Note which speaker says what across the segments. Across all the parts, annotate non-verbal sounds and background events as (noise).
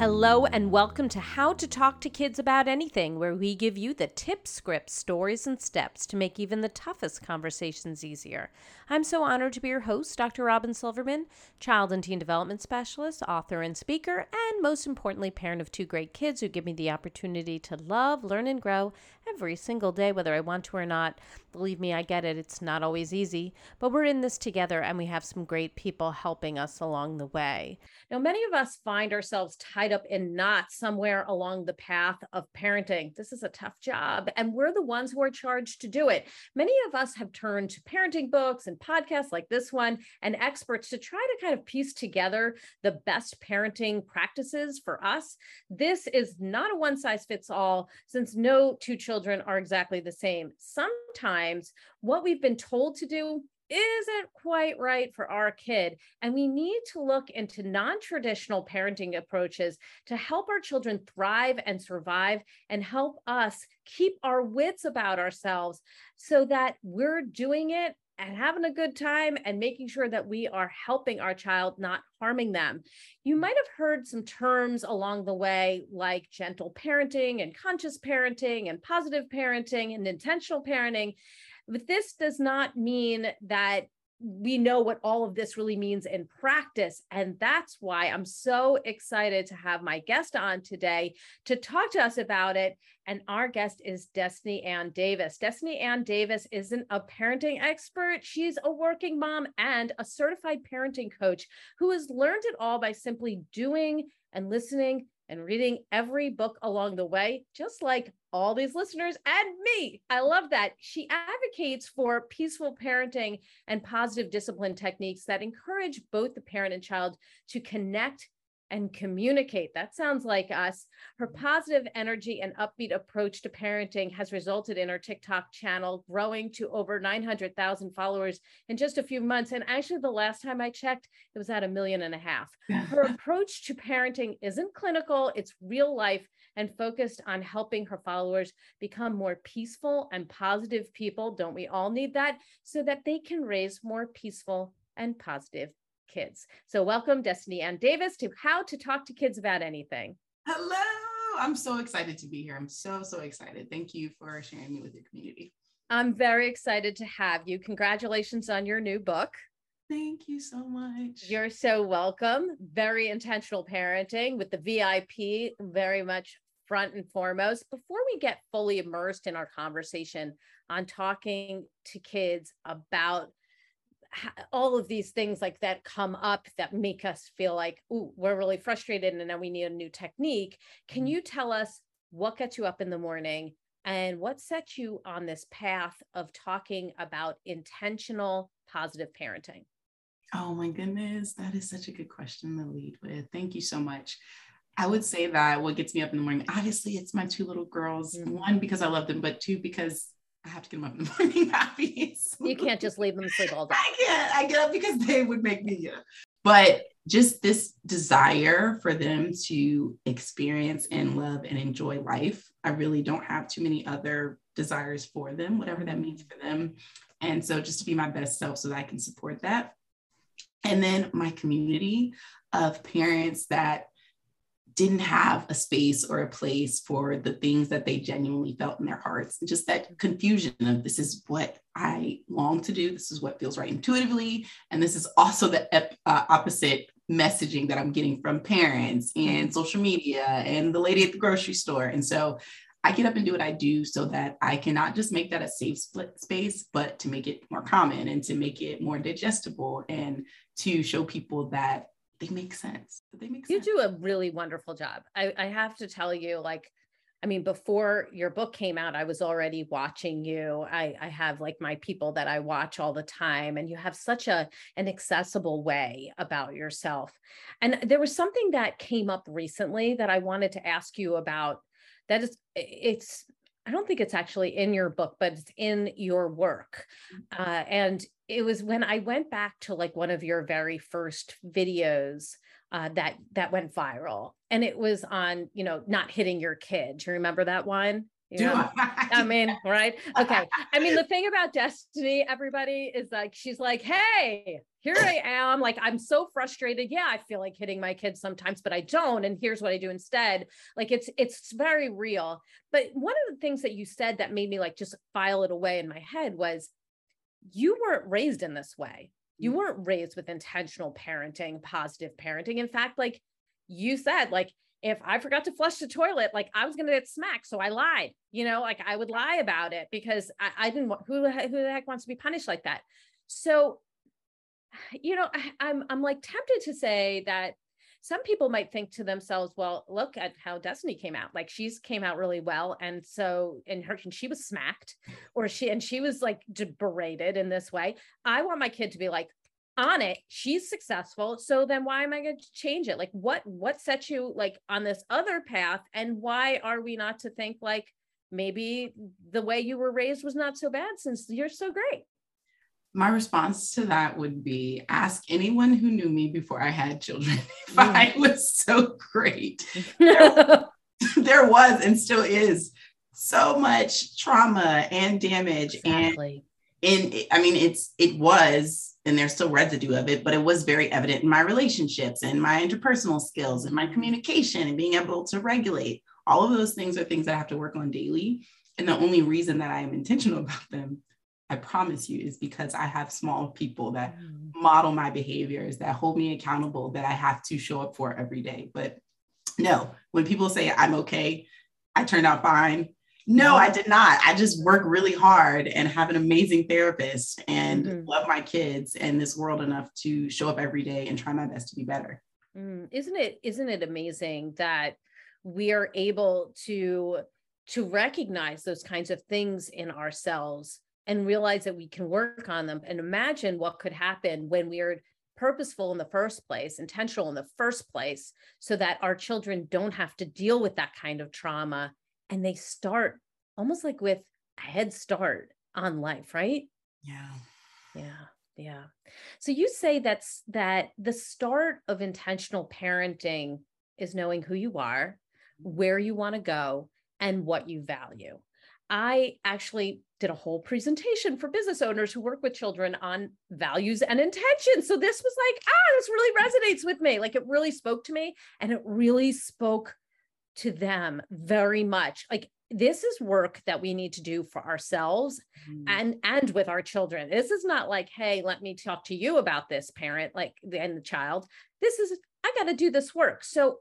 Speaker 1: Hello, and welcome to How to Talk to Kids About Anything, where we give you the tips, scripts, stories, and steps to make even the toughest conversations easier. I'm so honored to be your host, Dr. Robyn Silverman, child and teen development specialist, author, and speaker, and most importantly, parent of two great kids who give me the opportunity to love, learn, and grow every single day, whether I want to or not. Believe me, I get it. It's not always easy, but we're in this together and we have some great people helping us along the way. Now, many of us find ourselves tied up in knots somewhere along the path of parenting. This is a tough job, and we're the ones who are charged to do it. Many of us have turned to parenting books and podcasts like this one and experts to try to kind of piece together the best parenting practices for us. This is not a one size fits all, since no two children are exactly the same. Sometimes what we've been told to do isn't quite right for our kid. And we need to look into non traditional parenting approaches to help our children thrive and survive and help us keep our wits about ourselves so that we're doing it and having a good time and making sure that we are helping our child, not harming them. You might have heard some terms along the way like gentle parenting and conscious parenting and positive parenting and intentional parenting. But this does not mean that we know what all of this really means in practice. And that's why I'm so excited to have my guest on today to talk to us about it. And our guest is Destini Ann Davis. Destini Ann Davis isn't a parenting expert, she's a working mom and a certified parenting coach who has learned it all by simply doing and listening and reading every book along the way, just like all these listeners and me. I love that. She advocates for peaceful parenting and positive discipline techniques that encourage both the parent and child to connect and communicate. That sounds like us. Her mm-hmm. positive energy and upbeat approach to parenting has resulted in her TikTok channel growing to over 900,000 followers in just a few months. And actually, the last time I checked, it was at a million and a half. (laughs) Her approach to parenting isn't clinical, it's real life and focused on helping her followers become more peaceful and positive people. Don't we all need that? So that they can raise more peaceful and positive kids. So, welcome, Destini Ann Davis, to How to Talk to Kids About Anything.
Speaker 2: Hello. I'm so excited to be here. I'm so, so excited. Thank you for sharing me with your community.
Speaker 1: I'm very excited to have you. Congratulations on your new book.
Speaker 2: Thank you so much.
Speaker 1: You're so welcome. Very intentional parenting with the VIP, very much front and foremost. Before we get fully immersed in our conversation on talking to kids about all of these things like that come up that make us feel like, ooh, we're really frustrated and now we need a new technique. Can mm-hmm. you tell us what gets you up in the morning and what sets you on this path of talking about intentional positive parenting?
Speaker 2: Oh my goodness, that is such a good question to lead with. Thank you so much. I would say that what gets me up in the morning, obviously, it's my two little girls. Mm-hmm. One, because I love them, but two, because I have to get them up in the (laughs) morning happy.
Speaker 1: You can't just leave them sleep all (laughs) day.
Speaker 2: I can't. I get up because they would make me get up. But just this desire for them to experience and love and enjoy life. I really don't have too many other desires for them, whatever that means for them. And so just to be my best self so that I can support that. And then my community of parents that didn't have a space or a place for the things that they genuinely felt in their hearts. Just that confusion of this is what I long to do, this is what feels right intuitively. And this is also the ep- uh, opposite messaging that I'm getting from parents and social media and the lady at the grocery store. And so I get up and do what I do so that I can not just make that a safe split space, but to make it more common and to make it more digestible and to show people that they make sense. They make
Speaker 1: sense. You do a really wonderful job. I, I have to tell you, like, I mean, before your book came out, I was already watching you. I, I have like my people that I watch all the time, and you have such a an accessible way about yourself. And there was something that came up recently that I wanted to ask you about that is it's I don't think it's actually in your book, but it's in your work. Mm-hmm. Uh, and it was when I went back to like one of your very first videos uh, that that went viral, and it was on you know not hitting your kid. Do you remember that one? Know? I? (laughs) I mean, right? Okay. I mean, the thing about Destini, everybody, is like she's like, hey, here I am. Like, I'm so frustrated. Yeah, I feel like hitting my kids sometimes, but I don't. And here's what I do instead. Like it's it's very real. But one of the things that you said that made me like just file it away in my head was you weren't raised in this way. You mm. weren't raised with intentional parenting, positive parenting. In fact, like you said, like if I forgot to flush the toilet, like I was going to get smacked. So I lied, you know, like I would lie about it because I, I didn't want, who, who the heck wants to be punished like that? So, you know, I, I'm, I'm like tempted to say that some people might think to themselves, well, look at how Destini came out. Like she's came out really well. And so in her, and she was smacked or she, and she was like berated in this way. I want my kid to be like, on it she's successful. So then why am i going to change it? Like what what sets you like on this other path? And why are we not to think like maybe the way you were raised was not so bad since you're so great?
Speaker 2: My response to that would be ask anyone who knew me before i had children (laughs) if mm. i was so great. (laughs) There, there was and still is so much trauma and damage exactly. and in i mean it's it was and there's still residue of it, but it was very evident in my relationships and my interpersonal skills and my communication and being able to regulate. All of those things are things that I have to work on daily. And the only reason that I am intentional (laughs) about them, I promise you, is because I have small people that mm. model my behaviors, that hold me accountable, that I have to show up for every day. But no, when people say I'm okay, I turned out fine. No, I did not. I just work really hard and have an amazing therapist and mm-hmm. love my kids and this world enough to show up every day and try my best to be better.
Speaker 1: Mm, isn't it isn't it amazing that we are able to to recognize those kinds of things in ourselves and realize that we can work on them and imagine what could happen when we are purposeful in the first place, intentional in the first place, so that our children don't have to deal with that kind of trauma and they start almost like with a head start on life, right?
Speaker 2: Yeah.
Speaker 1: Yeah. Yeah. So you say that's that the start of intentional parenting is knowing who you are, where you want to go, and what you value. I actually did a whole presentation for business owners who work with children on values and intentions. So this was like, ah, this really resonates with me. Like it really spoke to me and it really spoke to them very much like this is work that we need to do for ourselves mm. and and with our children. This is not like hey let me talk to you about this parent like and the child. This is i got to do this work. So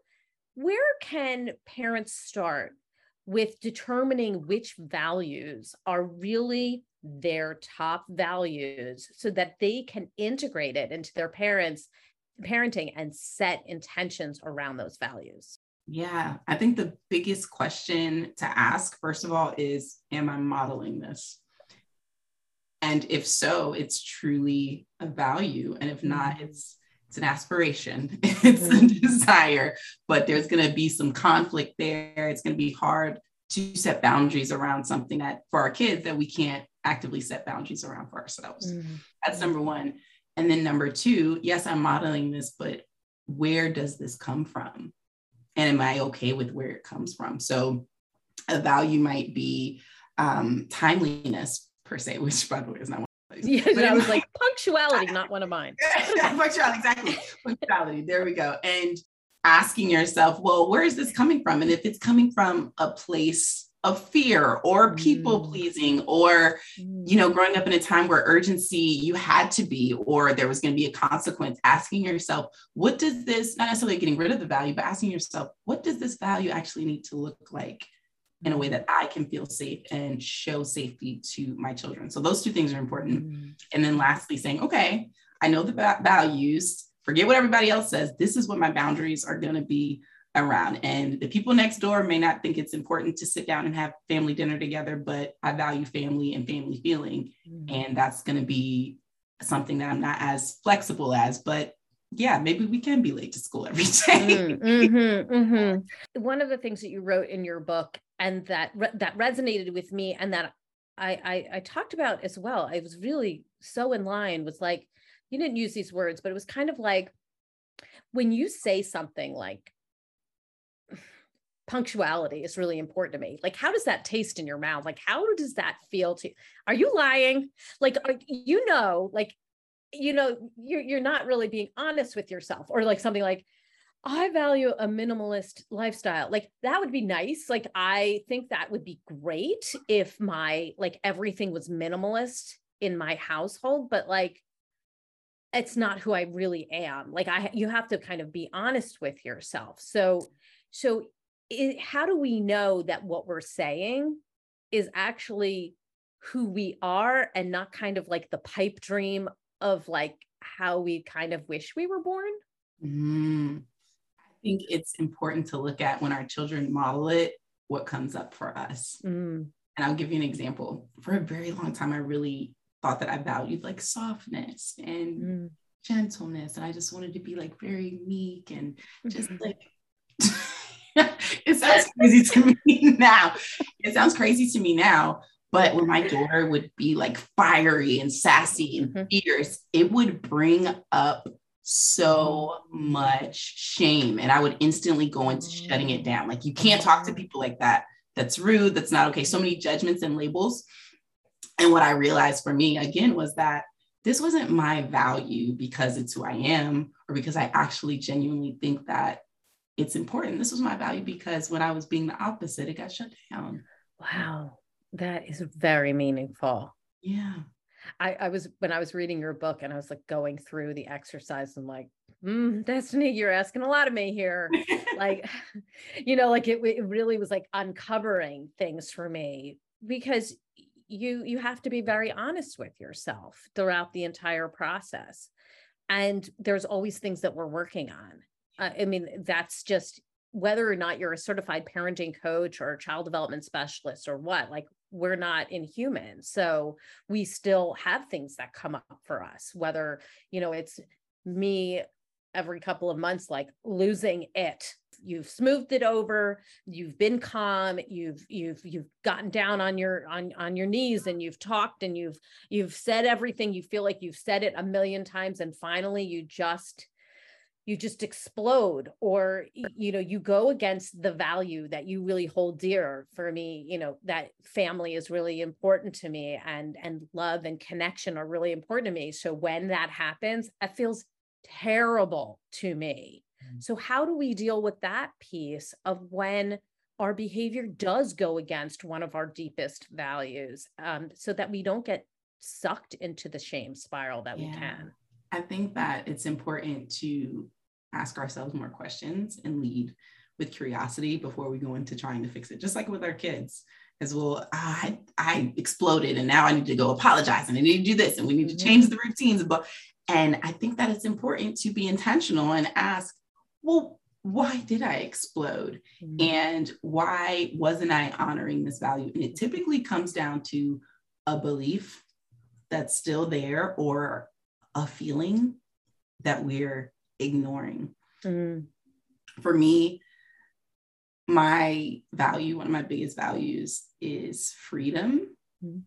Speaker 1: where can parents start with determining which values are really their top values so that they can integrate it into their parents parenting and set intentions around those values
Speaker 2: yeah, I think the biggest question to ask, first of all, is Am I modeling this? And if so, it's truly a value. And if not, mm-hmm. it's it's an aspiration, (laughs) it's a mm-hmm. desire, but there's going to be some conflict there. It's going to be hard to set boundaries around something that for our kids that we can't actively set boundaries around for ourselves. Mm-hmm. That's number one. And then number two, yes, I'm modeling this, but where does this come from? And am I okay with where it comes from? So a value might be um, timeliness per se, which by the way is not one
Speaker 1: of Yeah, but I was like punctuality, (laughs) not one of mine.
Speaker 2: punctuality, exactly. punctuality. There we go. And asking yourself, well, where is this coming from? And if it's coming from a place of fear or people mm. pleasing or you know mm. growing up in a time where urgency you had to be or there was going to be a consequence asking yourself what does this not necessarily getting rid of the value but asking yourself what does this value actually need to look like in a way that I can feel safe and show safety to my children so those two things are important mm. and then lastly saying okay I know the values forget what everybody else says this is what my boundaries are going to be around. And the people next door may not think it's important to sit down and have family dinner together, but I value family and family feeling. Mm-hmm. And that's going to be something that I'm not as flexible as, but yeah, maybe we can be late to school every day.
Speaker 1: mm, (laughs) mm-hmm, mm-hmm. One of the things that you wrote in your book and that re- that resonated with me and that I, I i talked about as well i was really so in line was like you didn't use these words but it was kind of like when you say something like punctuality is really important to me. Like, how does that taste in your mouth? Like, how does that feel to you? Are you lying? Like, are, you know, like, you know, you're, you're not really being honest with yourself or like something like, I value a minimalist lifestyle. Like that would be nice. Like I think that would be great if my like everything was minimalist in my household, but like it's not who I really am. Like I you have to kind of be honest with yourself. So so it, how do we know that what we're saying is actually who we are and not kind of like the pipe dream of like how we kind of wish we were born?
Speaker 2: Mm. I think it's important to look at when our children model it, what comes up for us. Mm. And I'll give you an example. For a very long time, I really thought that I valued like softness and mm. gentleness. And I just wanted to be like very meek and just mm-hmm. like (laughs) (laughs) it sounds crazy to me (laughs) now. It sounds crazy to me now. But when my daughter would be like fiery and sassy and mm-hmm. fierce, it would bring up so much shame. And I would instantly go into shutting it down. Like, you can't talk to people like that. That's rude. That's not okay. So many judgments and labels. And what I realized for me again was that this wasn't my value because it's who I am or because I actually genuinely think that it's important. This was my value because when I was being the opposite, it got shut down.
Speaker 1: Wow. That is very meaningful.
Speaker 2: Yeah.
Speaker 1: I, I was when I was reading your book and I was like going through the exercise and like, mm, Destini, you're asking a lot of me here. (laughs) like, (laughs) you know, like it, it really was like uncovering things for me because you you have to be very honest with yourself throughout the entire process. And there's always things that we're working on uh, I mean, that's just whether or not you're a certified parenting coach or child development specialist or what, like we're not inhuman. So we still have things that come up for us, whether, you know, it's me every couple of months, like losing it. You've smoothed it over, you've been calm, you've you've you've gotten down on your on on your knees and you've talked and you've you've said everything you feel like you've said it a million times and finally you just you just explode or you know you go against the value that you really hold dear for me you know that family is really important to me and and love and connection are really important to me so when that happens it feels terrible to me mm-hmm. so how do we deal with that piece of when our behavior does go against one of our deepest values um, so that we don't get sucked into the shame spiral that yeah. we can
Speaker 2: I think that it's important to ask ourselves more questions and lead with curiosity before we go into trying to fix it, just like with our kids. As well, I, I exploded and now I need to go apologize and I need to do this and we need to mm-hmm. change the routines. But and I think that it's important to be intentional and ask, well, why did I explode? Mm-hmm. And why wasn't I honoring this value? And it typically comes down to a belief that's still there or a feeling that we're ignoring. Mm. For me, my value, one of my biggest values is freedom. Mm.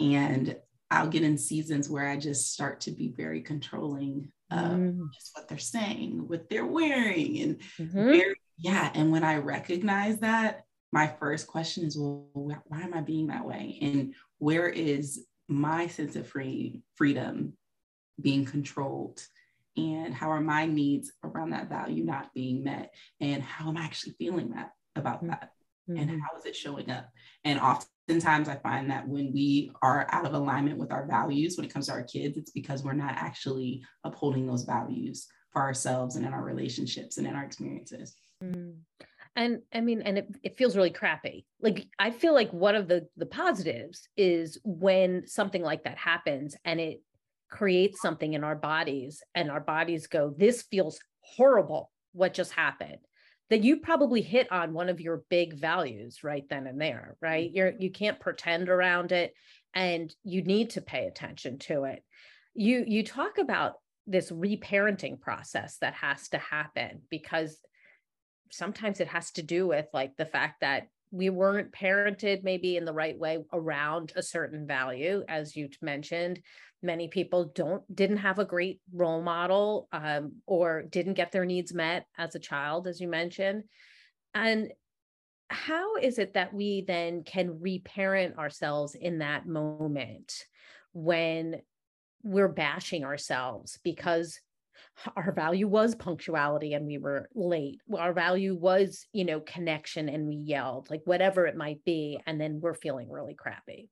Speaker 2: And I'll get in seasons where I just start to be very controlling of mm. just what they're saying, what they're wearing, and mm-hmm. very, yeah. And when I recognize that, my first question is, well, why am I being that way? And where is my sense of free freedom being controlled? And how are my needs around that value not being met and how am i actually feeling that about mm-hmm. that mm-hmm. and how is it showing up and oftentimes i find that when we are out of alignment with our values when it comes to our kids it's because we're not actually upholding those values for ourselves and in our relationships and in our experiences
Speaker 1: mm. and i mean and it, it feels really crappy like i feel like one of the the positives is when something like that happens and it create something in our bodies and our bodies go, this feels horrible, what just happened, that you probably hit on one of your big values right then and there, right? Mm-hmm. You're you can't pretend around it and you need to pay attention to it. You you talk about this reparenting process that has to happen because sometimes it has to do with like the fact that we weren't parented maybe in the right way around a certain value as you mentioned many people don't didn't have a great role model um, or didn't get their needs met as a child as you mentioned. And how is it that we then can reparent ourselves in that moment when we're bashing ourselves because our value was punctuality and we were late. Our value was you know connection and we yelled like whatever it might be and then we're feeling really crappy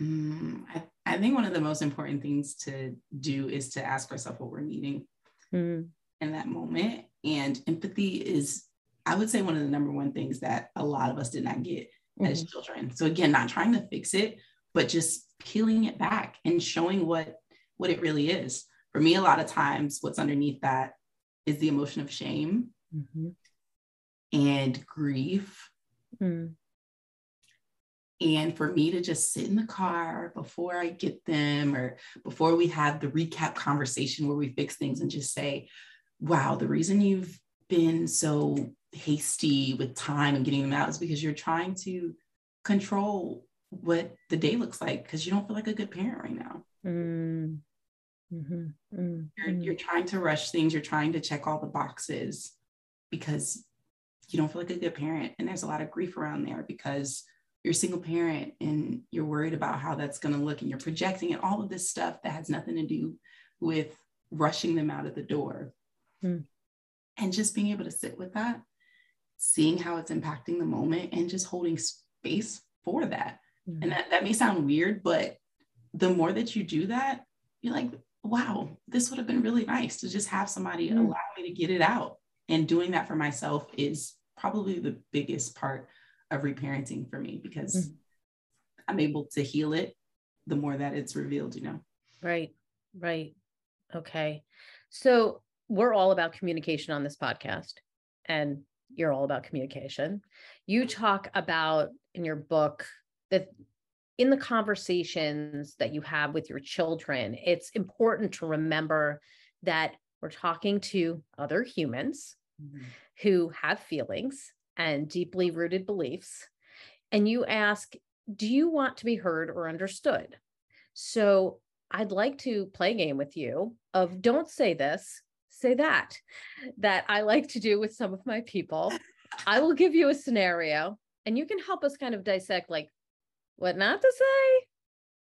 Speaker 2: mm, I, I, think one of the most important things to do is to ask ourselves what we're needing mm. in that moment and empathy is i would say one of the number one things that a lot of us did not get mm-hmm. as children so again not trying to fix it but just peeling it back and showing what what it really is for me, a lot of times what's underneath that is the emotion of shame mm-hmm. and grief. Mm. And for me to just sit in the car before I get them or before we have the recap conversation where we fix things and just say, wow, the reason you've been so hasty with time and getting them out is because you're trying to control what the day looks like because you don't feel like a good parent right now. Mm. Mm-hmm. Mm-hmm. You're, you're trying to rush things, you're trying to check all the boxes because you don't feel like a good parent. And there's a lot of grief around there because you're a single parent and you're worried about how that's going to look and you're projecting and all of this stuff that has nothing to do with rushing them out of the door. Mm. And just being able to sit with that, seeing how it's impacting the moment and just holding space for that. Mm-hmm. And that, that may sound weird, but the more that you do that, you're like, wow, this would have been really nice to just have somebody mm. allow me to get it out. And doing that for myself is probably the biggest part of reparenting for me because mm. I'm able to heal it the more that it's revealed, you know?
Speaker 1: Right, right. Okay. So we're all about communication on this podcast, and you're all about communication. You talk about in your book that in the conversations that you have with your children, it's important to remember that we're talking to other humans mm-hmm. who have feelings and deeply rooted beliefs. And you ask, do you want to be heard or understood? So I'd like to play a game with you of don't say this, say that, that I like to do with some of my people. I will give you a scenario and you can help us kind of dissect like what not to say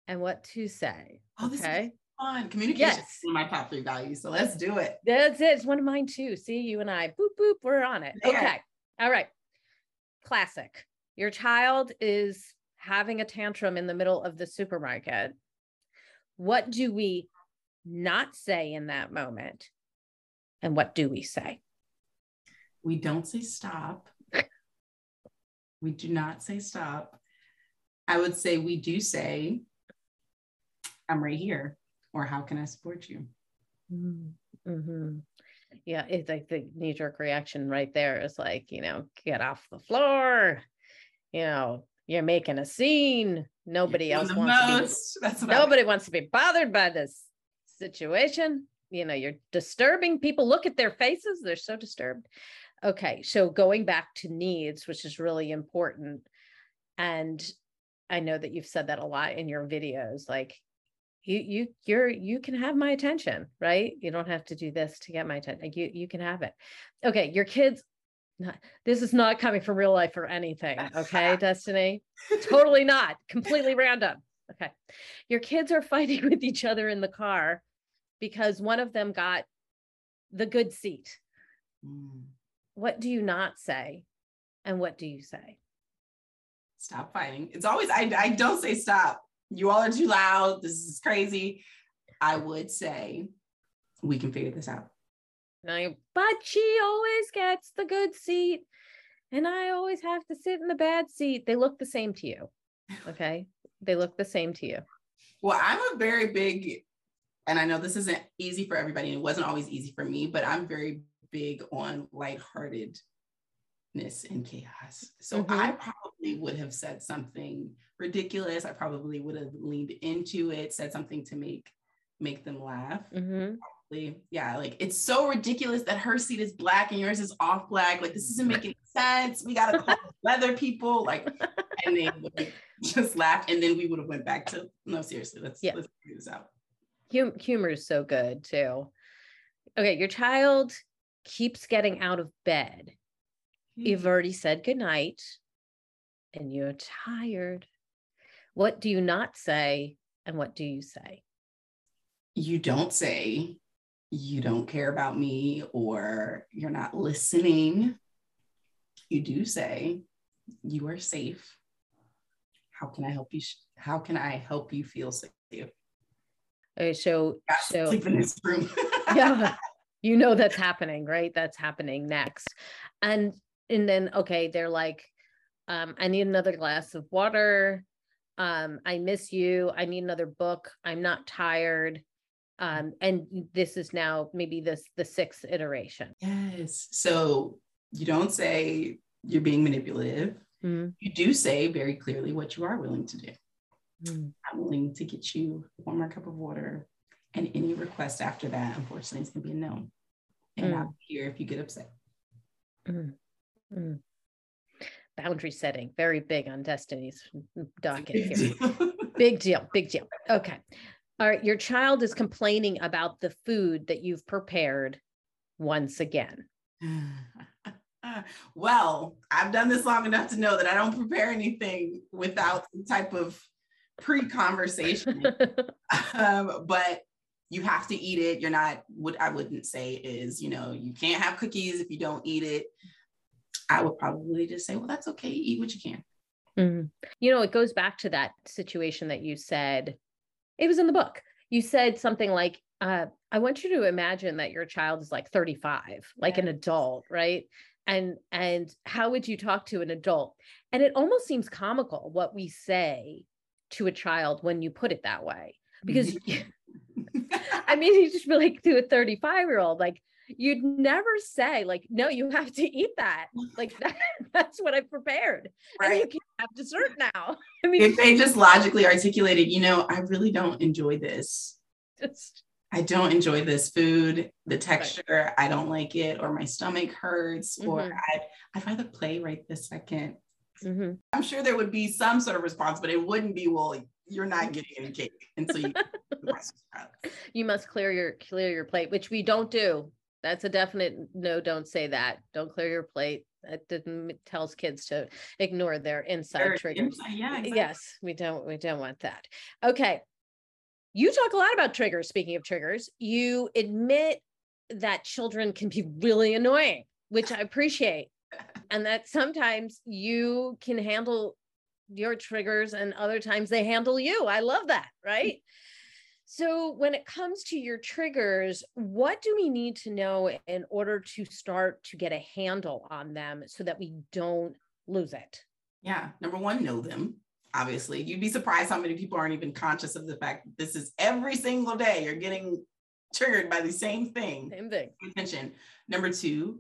Speaker 1: and what to say.
Speaker 2: Oh, this okay. is fun. Communication yes. is my top three values. So let's do it.
Speaker 1: That's it. It's one of mine too. See, you and I, boop, boop, we're on it. Yeah. Okay. All right. Classic. Your child is having a tantrum in the middle of the supermarket. What do we not say in that moment? And what do we say?
Speaker 2: We don't say stop. we do not say stop. I would say we do say, I'm right here, or how can I support you?
Speaker 1: Mm-hmm. Yeah, it's like the knee jerk reaction right there is like, you know, get off the floor, you know, you're making a scene. Nobody else wants to be, (laughs) That's nobody wants to be bothered by this situation. You know, you're disturbing people. Look at their faces, they're so disturbed. Okay, so going back to needs, which is really important. And I know that you've said that a lot in your videos. Like you, you, you're, you can have my attention, right? You don't have to do this to get my attention. Like you, you can have it. Okay. Your kids, not, this is not coming from real life or anything. Okay. (laughs) Destini, totally not completely random. Okay. Your kids are fighting (laughs) with each other in the car because one of them got the good seat. Mm. What do you not say? And what do you say?
Speaker 2: stop fighting. It's always, I, I don't say stop. You all are too loud. This is crazy. I would say we can figure this out.
Speaker 1: But she always gets the good seat and I always have to sit in the bad seat. They look the same to you. (laughs) Okay. they look the same to you.
Speaker 2: Well, I'm a very big, and I know this isn't easy for everybody, and it wasn't always easy for me, but I'm very big on lighthearted and chaos. So mm-hmm. I probably would have said something ridiculous. I probably would have leaned into it, said something to make make them laugh. Mm-hmm. Yeah, like it's so ridiculous that her seat is black and yours is off black. Like this isn't making sense. We gotta call (laughs) weather people. Like, and they would just laughed, and then we would have went back to no, seriously, let's
Speaker 1: Yeah.
Speaker 2: let's figure this out.
Speaker 1: Hum- humor is so good too. Okay, your child keeps getting out of bed. You've mm-hmm. already said goodnight and you're tired. What do you not say and what do you say?
Speaker 2: You don't say you don't care about me or you're not listening. You do say you are safe. How can I help you? sh- How can I help you feel safe?
Speaker 1: Okay, so
Speaker 2: Yeah,
Speaker 1: so
Speaker 2: sleep in this room. (laughs)
Speaker 1: yeah you know that's happening right that's happening next and and then okay they're like um i need another glass of water um i miss you i need another book i'm not tired um and this is now maybe this the sixth iteration
Speaker 2: Yes. So you don't say you're being manipulative.
Speaker 1: Mhm.
Speaker 2: You do say very clearly what you are willing to do.
Speaker 1: Mhm.
Speaker 2: I'm willing to get you one more cup of water. And any request after that, unfortunately, is going to be a no. And
Speaker 1: Mm.
Speaker 2: I'll be here if you get upset.
Speaker 1: Mhm. Mhm. boundary setting very big on destiny's docket here (laughs) Big deal, big deal. Okay. All right. Your child is complaining about the food that you've prepared once again. (sighs)
Speaker 2: well, I've done this long enough to know that I don't prepare anything without some type of pre-conversation. (laughs) um, but you have to eat it. You're not what I wouldn't say is, you know, you can't have cookies if you don't eat it. I would probably just say, well, that's okay. Eat what you can.
Speaker 1: Mhm. You know, it goes back to that situation that you said, it was in the book. You said something like, uh, I want you to imagine that your child is like 35, like an adult, right? And and how would you talk to an adult? And it almost seems comical what we say to a child when you put it that way. Because (laughs) I mean, you just be like to a 35 year old, like you'd never say, like, no, you have to eat that. Like that, (laughs) that's what I prepared. And you
Speaker 2: right.
Speaker 1: can have dessert now. (laughs) I mean,
Speaker 2: If they just logically articulated, you know, I really don't enjoy this.
Speaker 1: just
Speaker 2: I don't enjoy this food, the texture, I don't like it, or my stomach hurts, or
Speaker 1: Mhm.
Speaker 2: I'd, I'd rather play right this second.
Speaker 1: Mhm.
Speaker 2: I'm sure there would be some sort of response, but it wouldn't be, well, you're not getting any cake until you (laughs) the rest of the child.
Speaker 1: you must clear your clear your plate, which we don't do. That's a definite no, don't say that. Don't clear your plate. That didn't tells kids to ignore their inside
Speaker 2: Or
Speaker 1: triggers.
Speaker 2: inside- Yeah, exactly.
Speaker 1: Yes, we don't we don't want that. Okay. You talk a lot about triggers. Speaking of triggers, you admit that children can be really annoying, which I appreciate. (laughs) And that sometimes you can handle your triggers and other times they handle you. I love that, right? So, when it comes to your triggers, what do we need to know in order to start to get a handle on them so that we don't lose it?
Speaker 2: Yeah. Number one, know them. Obviously, you'd be surprised how many people aren't even conscious of the fact that this is every single day you're getting triggered by the same thing.
Speaker 1: Same thing.
Speaker 2: Attention. Number two,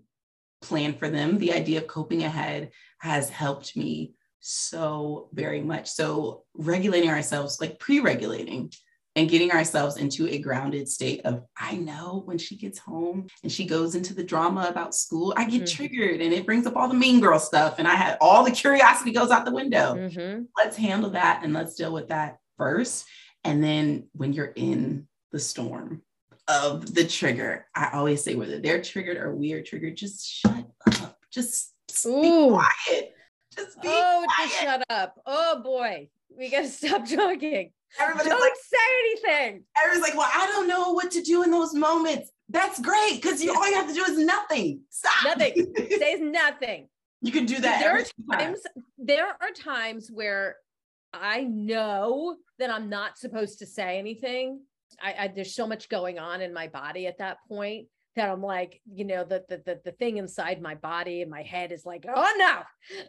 Speaker 2: plan for them. The idea of coping ahead has helped me so very much. So, regulating ourselves, like pre regulating and getting ourselves into a grounded state of, I know when she gets home and she goes into the drama about school, I get
Speaker 1: Mhm.
Speaker 2: triggered and it brings up all the mean girl stuff. And I had all the curiosity goes out the window
Speaker 1: Mhm.
Speaker 2: let's handle that and let's deal with that first. And then when you're in the storm of the trigger, I always say whether they're triggered or we are triggered, just shut up. Just be quiet. Just be
Speaker 1: Oh,
Speaker 2: quiet.
Speaker 1: just shut up. Oh boy. We gotta (laughs) stop talking.
Speaker 2: Everybody's
Speaker 1: Don't
Speaker 2: like,
Speaker 1: say anything.
Speaker 2: everybody's like, well, I don't know what to do in those moments. That's great because you all you have to do is nothing. Stop.
Speaker 1: Nothing. (laughs) Says nothing.
Speaker 2: you can do that.
Speaker 1: There
Speaker 2: every
Speaker 1: are
Speaker 2: single time.
Speaker 1: times there are times where I know that I'm not supposed to say anything. I, I there's so much going on in my body at that point that I'm like, you know, the, the the the thing inside my body and my head is like, oh no,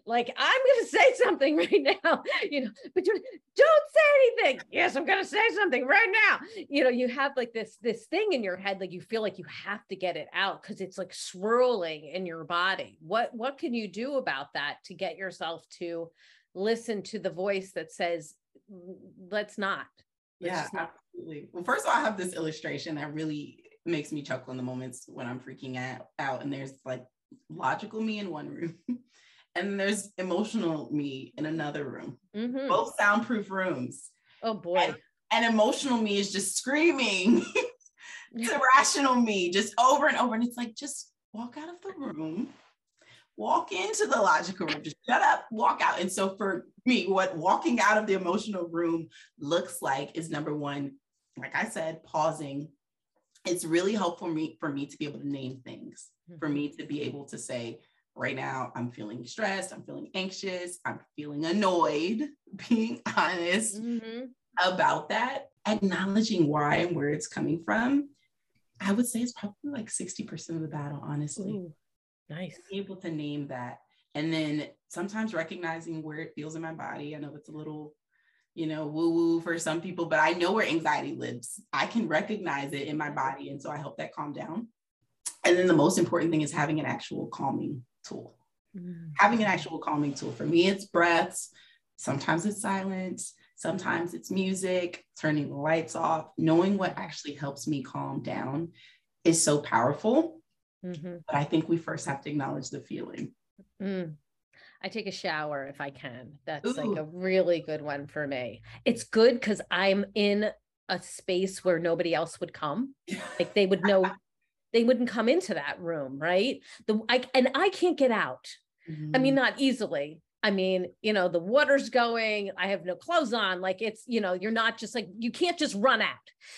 Speaker 1: like I'm gonna say something (laughs) right now, you know, but you're, don't say anything. Yes, I'm gonna say something right now. You know, you have like this this thing in your head, like you feel like you have to get it out because it's like swirling in your body. What what can you do about that to get yourself to listen to the voice that says, "Mm, let's not. Let's
Speaker 2: Yeah,
Speaker 1: just not."
Speaker 2: absolutely. Well, first of all, I have this illustration that really makes me chuckle in the moments when I'm freaking out, out and there's like logical me in one room (laughs) and there's emotional me in another room. Mm-hmm. Both soundproof rooms.
Speaker 1: Oh boy.
Speaker 2: And, and emotional me is just screaming (laughs) to (laughs) rational me just over and over. And it's like, just walk out of the room, walk into the logical room, just shut up, walk out. And so for me, what walking out of the emotional room looks like is number one, like I said, pausing. It's really helpful for me for me to be able to name things, mm-hmm. for me to be able to say, right now I'm feeling stressed, I'm feeling anxious, I'm feeling annoyed, (laughs) being honest mm-hmm. about that, acknowledging why and where it's coming from. I would say it's probably like 60% of the battle, honestly. Ooh,
Speaker 1: nice.
Speaker 2: Being able to name that. And then sometimes recognizing where it feels in my body. I know it's a little, you know, woo woo for some people, but I know where anxiety lives. I can recognize it in my body. And so I help that calm down. And then the most important thing is having an actual calming tool. Mm. Having an actual calming tool. For me, it's breaths. Sometimes it's silence. Sometimes it's music, turning the lights off. Knowing what actually helps me calm down is so powerful. Mm-hmm. But I think we first have to acknowledge the feeling.
Speaker 1: Mm. I take a shower if I can. That's Ooh. like a really good one for me. It's good because I'm in a space where nobody else would come. Like they would know (laughs) they wouldn't come into that room, right? The I and I can't get out. Mm-hmm. I mean, mm-hmm. not easily. I mean, you know, the water's going, I have no clothes on. Like it's, you know, you're not just like you can't just run out.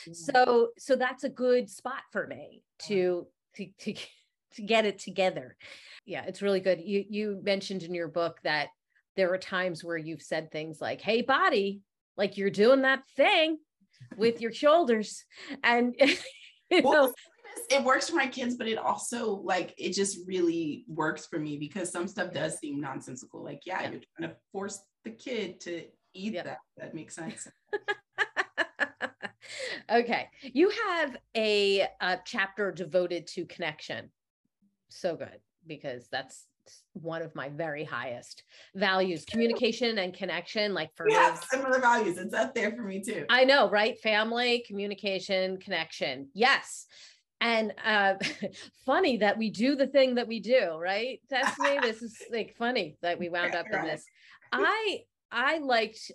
Speaker 1: Mm-hmm. So so that's a good spot for me to to to (laughs) to get it together. Yeah, it's really good. You you mentioned in your book that there are times where you've said things like, "Hey body, like you're doing that thing with your shoulders." And (laughs) you know,
Speaker 2: it works for my kids, but it also like it just really works for me because some stuff does seem nonsensical. Like, yeah, yeah. you're trying to force the kid to eat yeah. that. That makes sense. (laughs)
Speaker 1: okay. You have a, a chapter devoted to connection. So good because that's one of my very highest values communication and connection like for
Speaker 2: we have similar values it's up there for me too
Speaker 1: i know right family communication connection yes and uh, (laughs) funny that we do the thing that we do, right? Destini, (laughs) this is like funny that we wound up in this. I I liked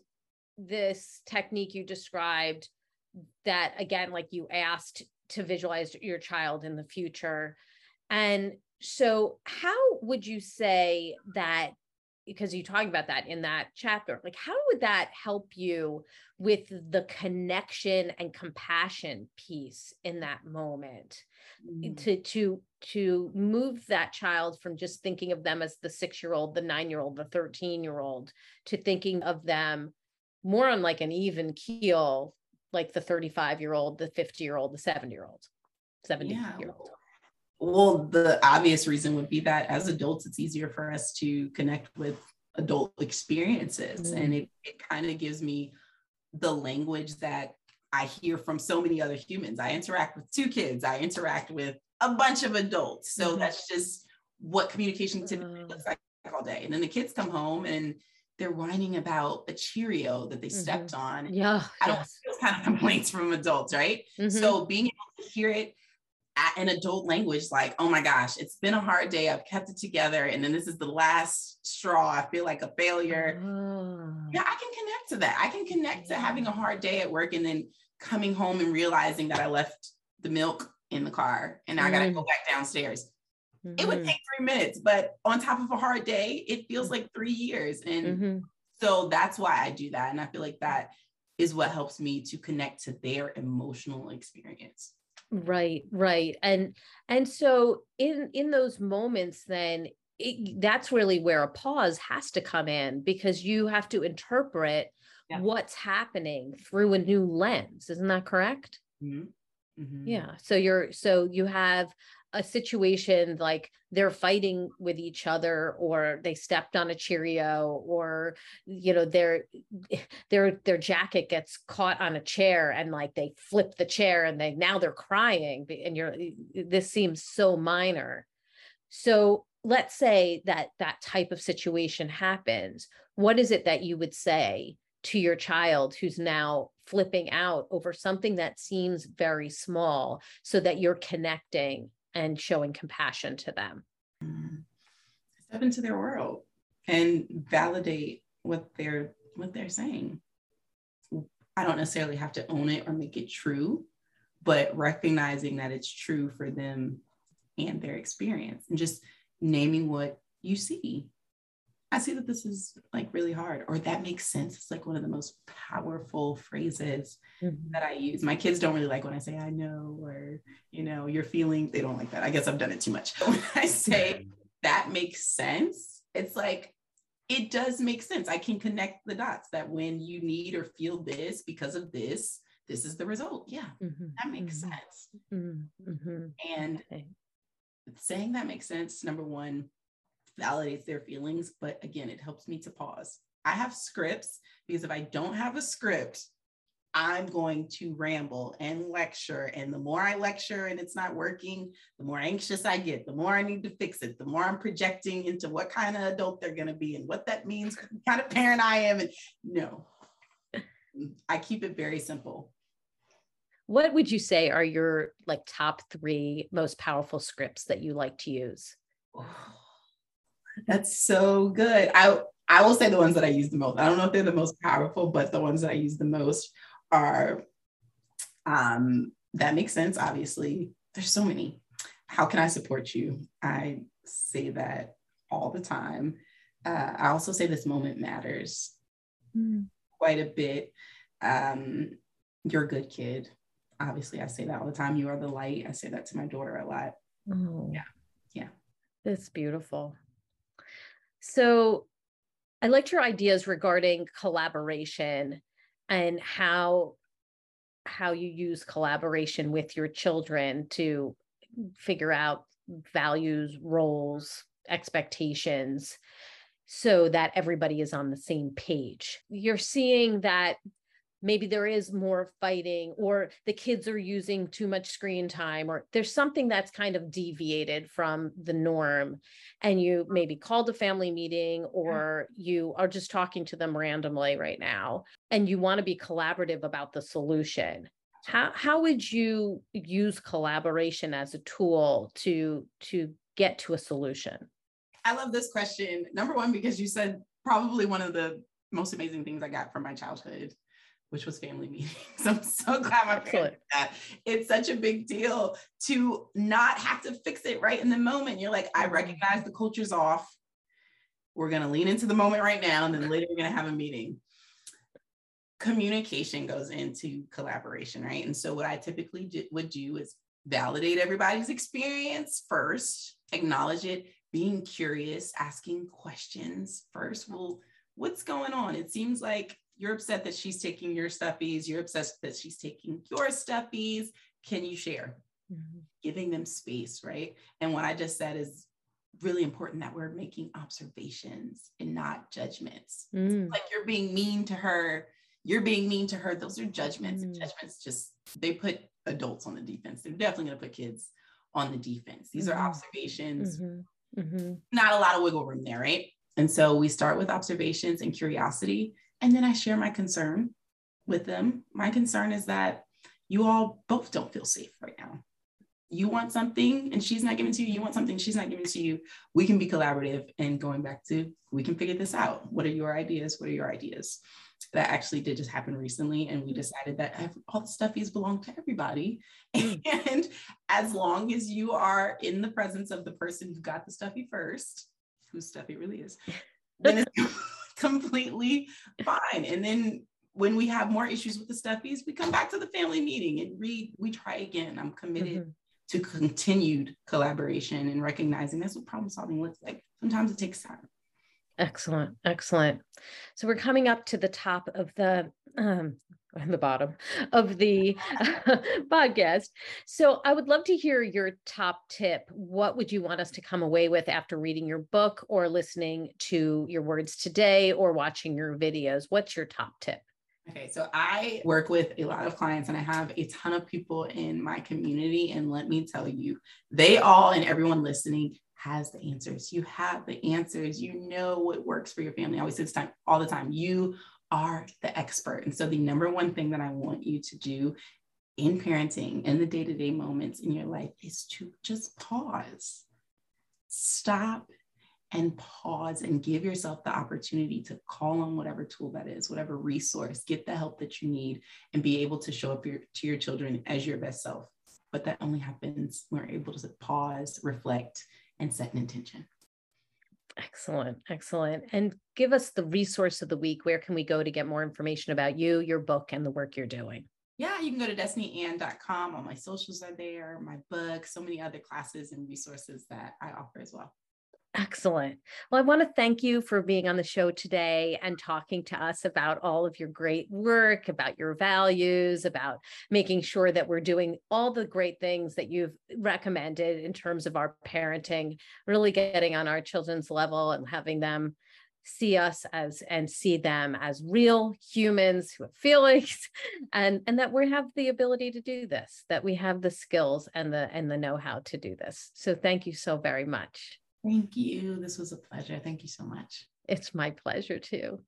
Speaker 1: this technique you described that again, like you asked to visualize your child in the future. And so how would you say that because you talk about that in that chapter like how would that help you with the connection and compassion piece in that moment mm. to to to move that child from just thinking of them as the 6 year old the 9 year old the 13 year old to thinking of them more on like an even keel like the 35 year old the 50 year old the 70 year old 70 yeah. year old
Speaker 2: well, the obvious reason would be that as adults, it's easier for us to connect with adult experiences. Mm. And it, it kind of gives me the language that I hear from so many other humans. I interact with two kids, I interact with a bunch of adults. So mm-hmm. that's just what communication typically uh. looks like all day. And then the kids come home and they're whining about a Cheerio that they mm-hmm. stepped on.
Speaker 1: Yeah.
Speaker 2: I don't yes. those kind of complaints from adults, right? Mm-hmm. So being able to hear it an adult language like oh my gosh it's been a hard day i've kept it together and then this is the last straw i feel like a failure oh. yeah i can connect to that i can connect to having a hard day at work and then coming home and realizing that i left the milk in the car and mm. i gotta go mm. back downstairs mm-hmm. it would mm-hmm. take three minutes but on top of a hard day it feels like three years and mm-hmm. so that's why i do that and i feel like that is what helps me to connect to their emotional experience
Speaker 1: right right and and so in in those moments then it, that's really where a pause has to come in because you have to interpret yeah. what's happening through a new lens isn't that correct mm-hmm. Mm-hmm. yeah so you're so you have a situation like they're fighting with each other or they stepped on a cheerio or you know their their their jacket gets caught on a chair and like they flip the chair and they now they're crying and you're this seems so minor. So let's say that that type of situation happens. What is it that you would say to your child who's now flipping out over something that seems very small so that you're connecting and showing compassion to them.
Speaker 2: Mm-hmm. Step into their world and validate what they're what they're saying. I don't necessarily have to own it or make it true, but recognizing that it's true for them and their experience and just naming what you see. I see that this is like really hard, or that makes sense. It's like one of the most powerful phrases mm-hmm. that I use. My kids don't really like when I say I know, or you know, you're feeling, they don't like that. I guess I've done it too much. (laughs) When I say (laughs) that makes sense, it's like it does make sense. I can connect the dots that when you need or feel this because of this, this is the result. Yeah, mm-hmm. that makes mm-hmm. sense. Mm-hmm. And okay. saying that makes sense, number one, validates their feelings. But again, it helps me to pause. I have scripts because if I don't have a script, I'm going to ramble and lecture. And the more I lecture and it's not working, the more anxious I get, the more I need to fix it, the more I'm projecting into what kind of adult they're going to be and what that means, what kind of parent I am. And no, (laughs) I keep it very simple.
Speaker 1: What would you say are your like top three most powerful scripts that you like to use? Oh,
Speaker 2: That's so good. I I will say the ones that I use the most. I don't know if they're the most powerful, but the ones that I use the most are um, that makes sense, obviously. There's so many. How can I support you? I say that all the time. Uh, I also say this moment matters mm. quite a bit. Um, you're a good kid. Obviously, I say that all the time. You are the light. I say that to my daughter a lot. Oh. Yeah. Yeah.
Speaker 1: That's beautiful. So I liked your ideas regarding collaboration and how how you use collaboration with your children to figure out values roles expectations so that everybody is on the same page. You're seeing that maybe there is more fighting or the kids are using too much screen time or there's something that's kind of deviated from the norm. And you maybe called a family meeting mm. or you are just talking to them randomly right now and you want to be collaborative about the solution. How how would you use collaboration as a tool to to get to a solution?
Speaker 2: I love this question. Number one because you said probably one of the most amazing things i got from my childhood which was family (laughs) meetings. I'm so glad my parents did that. It's such a big deal to not have to fix it right in the moment. You're like, I mm-hmm. recognize the culture's off. We're going to lean into the moment right now, and then later we're going to have a meeting. Communication goes into collaboration, right? And so, what I typically do, would do is validate everybody's experience first, acknowledge it, being curious, asking questions first. Well, what's going on? It seems like you're upset that she's taking your stuffies. You're upset that she's taking your stuffies. Can you share? Mm-hmm. Giving them space, right? And what I just said is really important that we're making observations and not judgments. Mm. Like you're being mean to her, you're being mean to her. Those are judgments. Mm. Judgments just they put adults on the defense. They're definitely going to put kids on the defense. These mm-hmm. are observations. Mm-hmm. Mm-hmm. Not a lot of wiggle room there, right? And so we start with observations and curiosity and then I share my concern with them. My concern is that you all both don't feel safe right now. You want something and she's not giving to you. You want something she's not giving to you. We can be collaborative and going back to we can figure this out. What are your ideas? What are your ideas? That actually did just happen recently, and we decided that all the stuffies belong to everybody. Hmm. (laughs) And as long as you are in the presence of the person who got the stuffy first, whose stuffy really is, then it's (laughs) (laughs) completely fine. And then when we have more issues with the stuffies, we come back to the family meeting and read, we try again. I'm committed mm-hmm. to continued collaboration and recognizing that's what problem solving looks like. Sometimes it takes time.
Speaker 1: Excellent. Excellent. So we're coming up to the top of the um, on the bottom of the (laughs) podcast. So I would love to hear your top tip. What would you want us to come away with after reading your book or listening to your words today or watching your videos? What's your top tip?
Speaker 2: Okay, so I work with a lot of clients and I have a ton of people in my community. And let me tell you, they all and everyone listening has the answers. You have the answers. You know what works for your family. I always say this time all the time. You are the expert. And so, the number one thing that I want you to do in parenting in the day to day moments in your life is to just pause, stop, and pause and give yourself the opportunity to call on whatever tool that is, whatever resource, get the help that you need, and be able to show up your, to your children as your best self. But that only happens when we're able to pause, reflect, and set an intention.
Speaker 1: Excellent, excellent. And give us the resource of the week. Where can we go to get more information about you, your book, and the work you're doing?
Speaker 2: Yeah, you can go to destiniann.com. All my socials are there, my book, so many other classes and resources that I offer as well.
Speaker 1: Excellent. Well, I want to thank you for being on the show today and talking to us about all of your great work, about your values, about making sure that we're doing all the great things that you've recommended in terms of our parenting, really getting on our children's level and having them see us as and see them as real humans who have feelings (laughs) and and that we have the ability to do this that we have the skills and the and the know-how to do this so thank you so very much
Speaker 2: Thank you. This was a pleasure. Thank you so much.
Speaker 1: It's my pleasure too.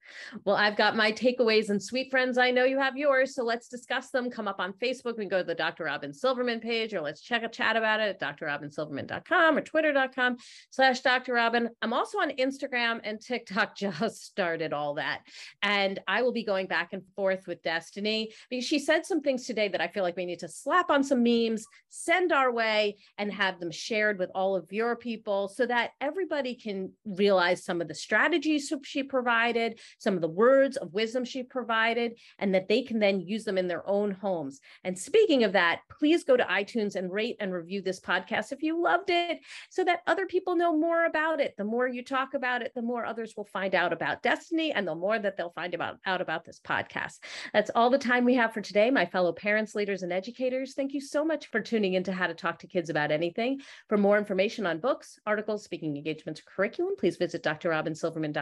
Speaker 1: Well, I've got my takeaways and sweet friends. I know you have yours. So let's discuss them. Come up on Facebook. We can go to the Dr. Robyn Silverman page or let's check a chat about it at drrobynsilverman.com or twitter.com slash Dr. Robyn. I'm also on Instagram and TikTok (laughs) just started all that. And I will be going back and forth with Destini because she said some things today that I feel like we need to slap on some memes, send our way and have them shared with all of your people so that everybody can realize some of the strategies strategies she provided, some of the words of wisdom she provided, and that they can then use them in their own homes. And speaking of that, please go to iTunes and rate and review this podcast if you loved it so that other people know more about it. The more you talk about it, the more others will find out about Destini and the more that they'll find about, out about this podcast. That's all the time we have for today, my fellow parents, leaders, and educators. Thank you so much for tuning into How to Talk to Kids About Anything. For more information on books, articles, speaking engagements, curriculum, please visit drrobynsilverman.com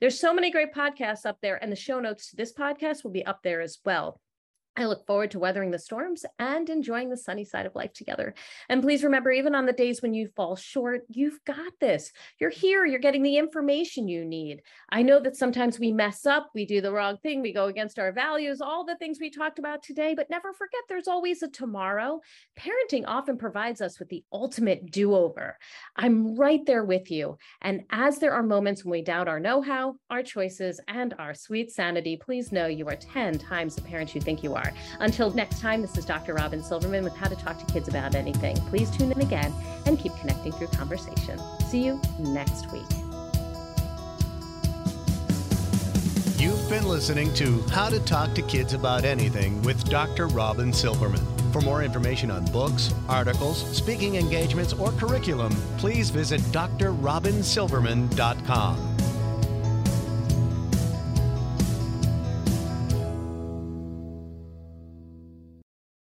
Speaker 1: there's so many great podcasts up there, and the show notes to this podcast will be up there as well. I look forward to weathering the storms and enjoying the sunny side of life together. And please remember, even on the days when you fall short, you've got this. You're here, you're getting the information you need. I know that sometimes we mess up, we do the wrong thing, we go against our values, all the things we talked about today, but never forget there's always a tomorrow. Parenting often provides us with the ultimate do over. I'm right there with you. And as there are moments when we doubt our know how, our choices, and our sweet sanity, please know you are 10 times the parent you think you are are. Until next time, this is Dr. Robyn Silverman with How to Talk to Kids About Anything. Please tune in again and keep connecting through conversation. See you next week.
Speaker 3: You've been listening to How to Talk to Kids About Anything with Dr. Robyn Silverman. For more information on books, articles, speaking engagements, or curriculum, please visit drrobynsilverman.com.